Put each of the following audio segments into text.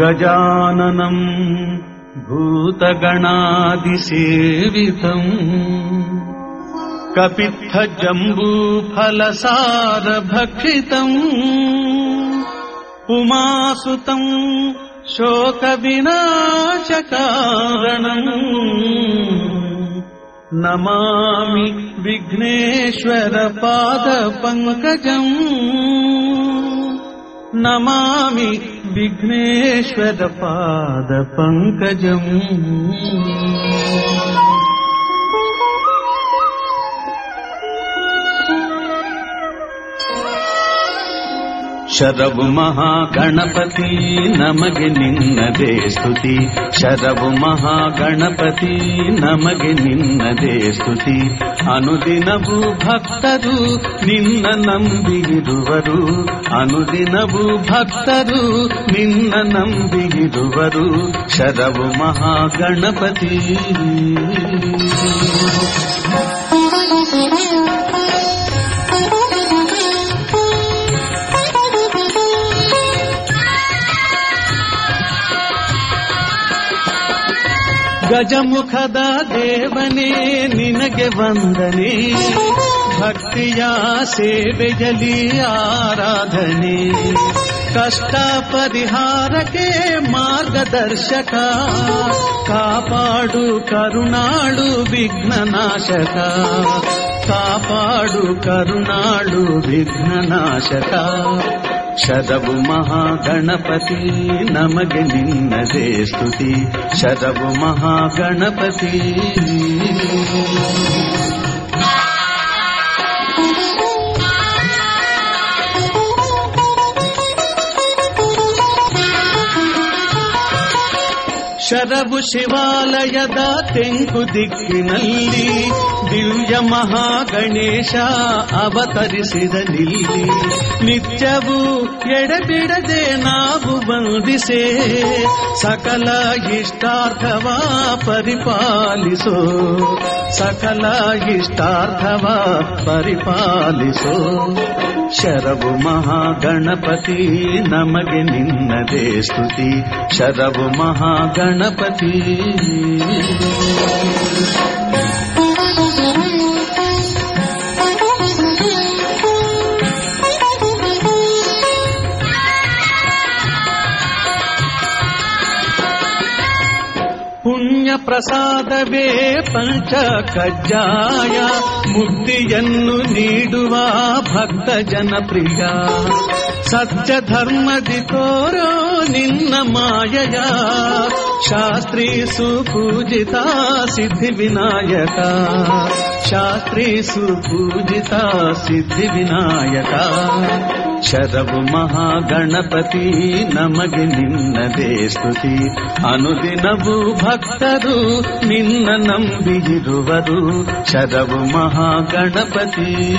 गजाननम् भूतगणादिसेवितम् कपित्थजम्बूफलसारभक्षितम् उमासुतम् शोकविनाशकारणम् नमामि विघ्नेश्वरपादपङ्कजम् नमामि विघ्नेश्वरपादपङ्कजम् ಶರವು ಮಹಾಗಣಪತಿ, ನಮಗೆ ನಿನ್ನದೇ ಸ್ತುತಿ. ಶರವು ಮಹಾಗಣಪತಿ, ನಮಗೆ ನಿನ್ನದೇ ಸ್ತುತಿ. ಅನುದಿನವೂ ಭಕ್ತರು, ನಿನ್ನ ನಂಬಿಗಿರುವರು. ಅನುದಿನವೂ ಭಕ್ತರು, ನಿನ್ನ ನಂಬಿಗಿರುವರು. ಶರವು ಮಹಾಗಣಪತಿ. ಗಜಮುಖದ ದೇವನೇ ನಿನಗೆ ವಂದನೆ ಭಕ್ತಿಯ ಸೇವೆಯಲಿ ಆರಾಧನೆ ಕಷ್ಟ ಪರಿಹಾರಕ್ಕೆ ಮಾರ್ಗದರ್ಶಕ ಕಾಪಾಡು ಕರುಣಾಳು ವಿಘ್ನನಾಶಕ ಕಾಪಾಡು ಕರುಣಾಳು ವಿಘ್ನನಾಶಕ ಶರವು ಮಹಾಗಣಪತಿ ನಮಗೆ ನಿನ್ನದೇ ಸ್ತುತಿ ಶರವು ಮಹಾಗಣಪತಿ ಶರವು ಶಿವಾಲಯದ ತೆಂಕು ದಿಕ್ಕಿನಲ್ಲಿ ದಿವ್ಯ ಮಹಾಗಣೇಶ ಅವತರಿಸಿದ ನಿಲ್ಲಿ ನಿತ್ಯವೂ ಎಡಬಿಡದೆ ನಾವು ಬಂದಿಸೆ ಸಕಲ ಇಷ್ಟಾರ್ಥವ ಪರಿಪಾಲಿಸೋ, ಸಕಲ ಇಷ್ಟಾರ್ಥವ ಪರಿಪಾಲಿಸೋ. ಶರವು ಮಹಾಗಣಪತಿ, ನಮಗೆ ನಿನ್ನದೇ ಸ್ತುತಿ. ಶರವು ಮಹಾಗಣಪತಿ. ಪ್ರಸಾದವೇ ಪಂಚ ಕಜ್ಜಾಯ ಮುಕ್ತಿಯನ್ನು ನೀಡುವ ಭಕ್ತ ಜನಪ್ರಿಯ ಸತ್ಯ ಧರ್ಮದಿ ತೋರೋ ನಿನ್ನ ಮಾಯಯ ಶಾಸ್ತ್ರೀ ಸುಪೂಜಿತ ಸಿದ್ಧಿ ವಿನಾಯಕ ಶಾಸ್ತ್ರೀ ಸುಪೂಜಿತ ಸಿದ್ಧಿ ವಿನಾಯಕ ಶರವು ಮಹಾಗಣಪತಿ ನಮಗೆ ನಿನ್ನದೇ ಸ್ತುತಿ. ಅನುದಿನವೂ ಭಕ್ತರು ನಿನ್ನ ನಂಬಿರುವರು ಶರವು ಮಹಾಗಣಪತಿ.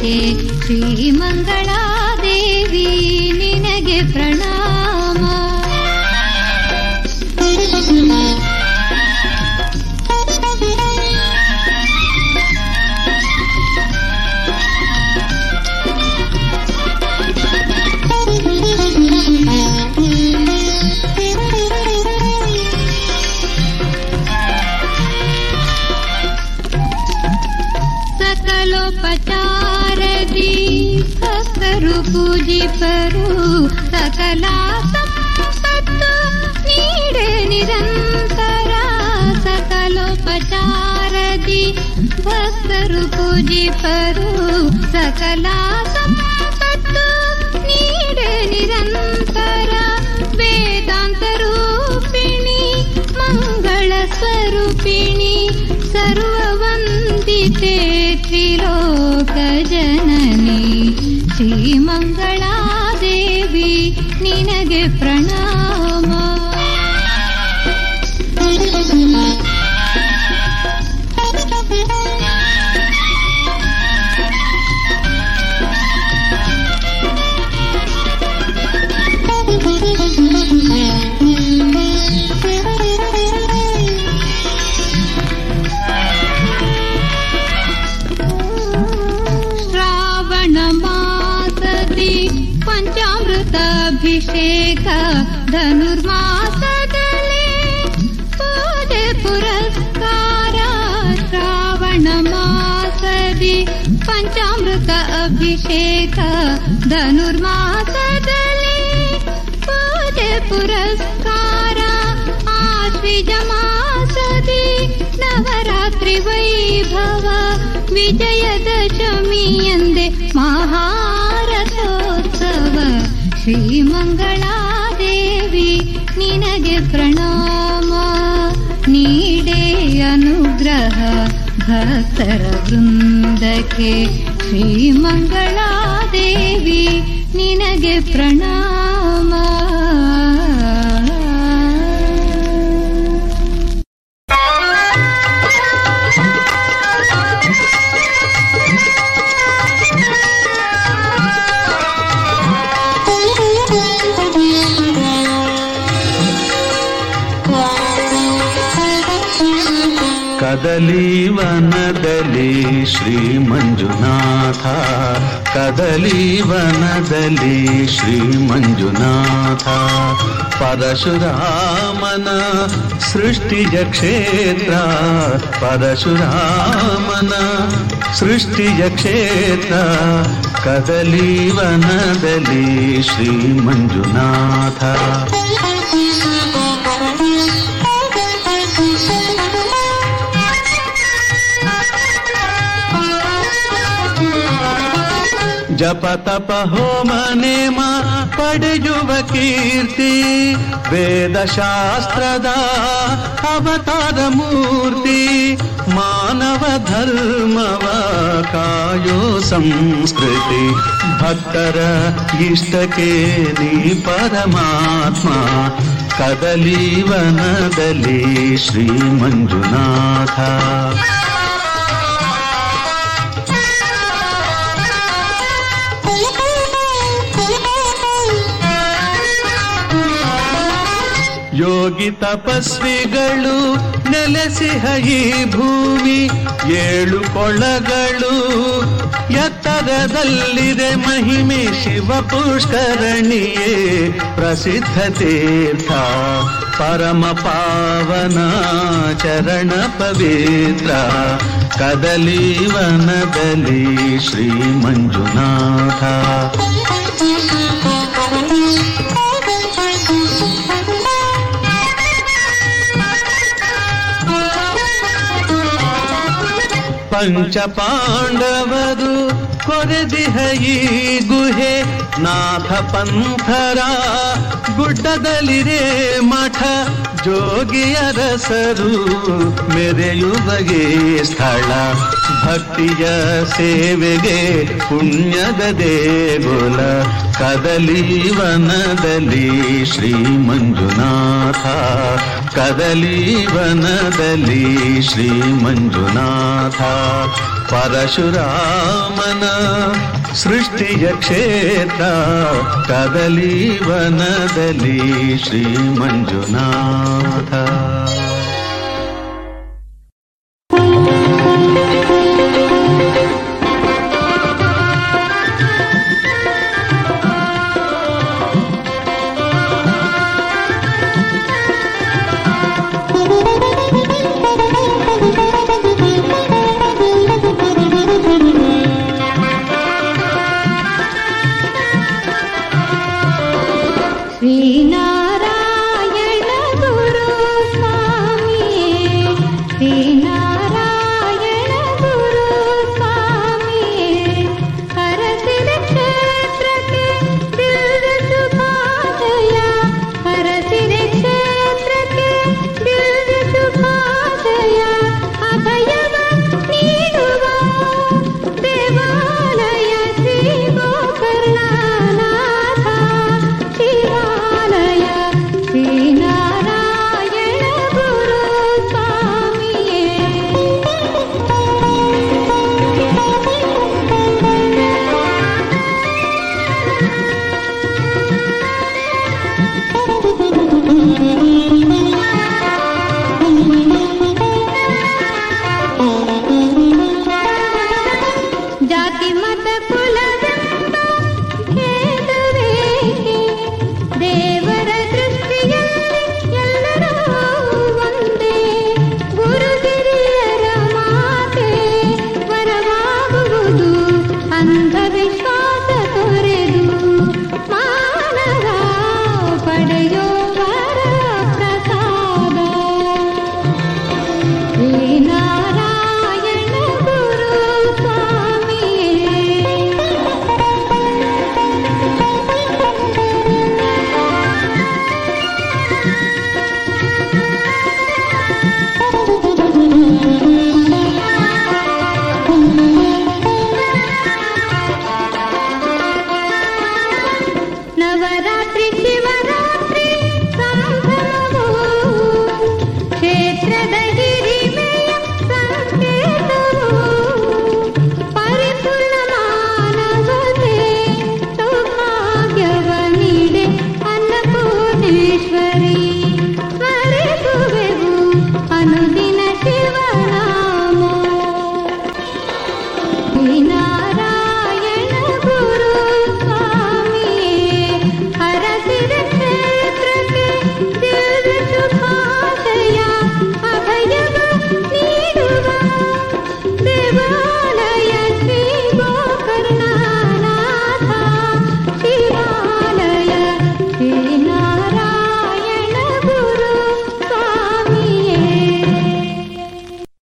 श्रीमङ्गला ಪೂಜಿಪರು ಸಕಲ ಸಂಪತ್ತು ನೀಡೆ ನಿರಂತರ ಸಕಲೋಪಚಾರದಿ ಭಕ್ತರು ಪೂಜಿಪರು ಸಕಲ ಸಂಪತ್ತು ನೀಡೆ ನಿರಂತರ ವೇದಾಂತ ರೂಪಿಣಿ ಮಂಗಳ ಸ್ವರೂಪಿಣಿ ಸರ್ವವಂದಿತೆ ತ್ರಿಲೋಕ ಜನನಿ ಶ್ರೀಮಂಗಳಾದೇವಿ ನಿನಗೆ ಪ್ರಣಾಮ पञ्चामृताभिषेक धनुर्मासदले पूजे पुरस्कार श्रावण मासदि पञ्चामृत अभिषेक धनुर्मासदले पूजे पुरस्कार आश्विज मासदि नवरात्रि वैभव विजयदशमियन्दे महारथोत्सव ಶ್ರೀಮಂಗಳಾದೇವಿ ನಿನಗೆ ಪ್ರಣಾಮ ನೀಡೇ ಅನುಗ್ರಹ ಭಕ್ತರ ವೃಂದಕ್ಕೆ. ಶ್ರೀಮಂಗಳಾದೇವಿ ನಿನಗೆ ಪ್ರಣಾಮ मञ्जुनाथ कदली वनदली श्रीमञ्जुनाथ पदशुरामना सृष्टिजक्षेता पदशुरामना सृष्टिजक्षेता कदली वनदली श्रीमञ्जुनाथ। जपतपहोमनेमा पडयुवकीर्ति वेदशास्त्रदा अवतारमूर्ति कायो संस्कृति। भक्तर इष्टके परमात्मा। कदलीवनदली श्रीमञ्जुनाथा ಯೋಗಿ ತಪಸ್ವಿಗಳು ನೆಲೆಸಿಹ ಈ ಭೂಮಿ ಏಳು ಕೊಳಗಳು ಎತ್ತರದಲ್ಲಿದೆ ಮಹಿಮೆ ಶಿವ ಪುಷ್ಕರಣಿಯೇ ಪ್ರಸಿದ್ಧ ತೀರ್ಥ. ಪರಮ ಪಾವನ ಚರಣ ಪವಿತ್ರ. ಕದಲೀವನದಲ್ಲಿ ಶ್ರೀ ಮಂಜುನಾಥ. ಪಂಚ ಪಾಂಡವರು ಕೊರೆದಿಹ ಈ ಗುಹೆ ನಾಥ ಪಂಥರ ಗುಡ್ಡದಲ್ಲಿರೇ ಮಠ ಜೋಗಿಯರಸರು ಮೆರೆಯುವಗೆ ಸ್ಥಳ. ಭಕ್ತಿಯ ಸೇವೆಗೆ ಪುಣ್ಯದ ದೇಗುಲ ಕದಲಿ ಶ್ರೀ ಮಂಜುನಾಥ. ಕದಲಿ ವನದಲ್ಲಿ ಶ್ರೀ ಮಂಜುನಾಥ ಪರಶುರಾಮನ ಸೃಷ್ಟಿಯ ಕ್ಷೇತ್ರ. ಕದಲಿ ವನದಲ್ಲಿ ಶ್ರೀ ಮಂಜುನಾಥ.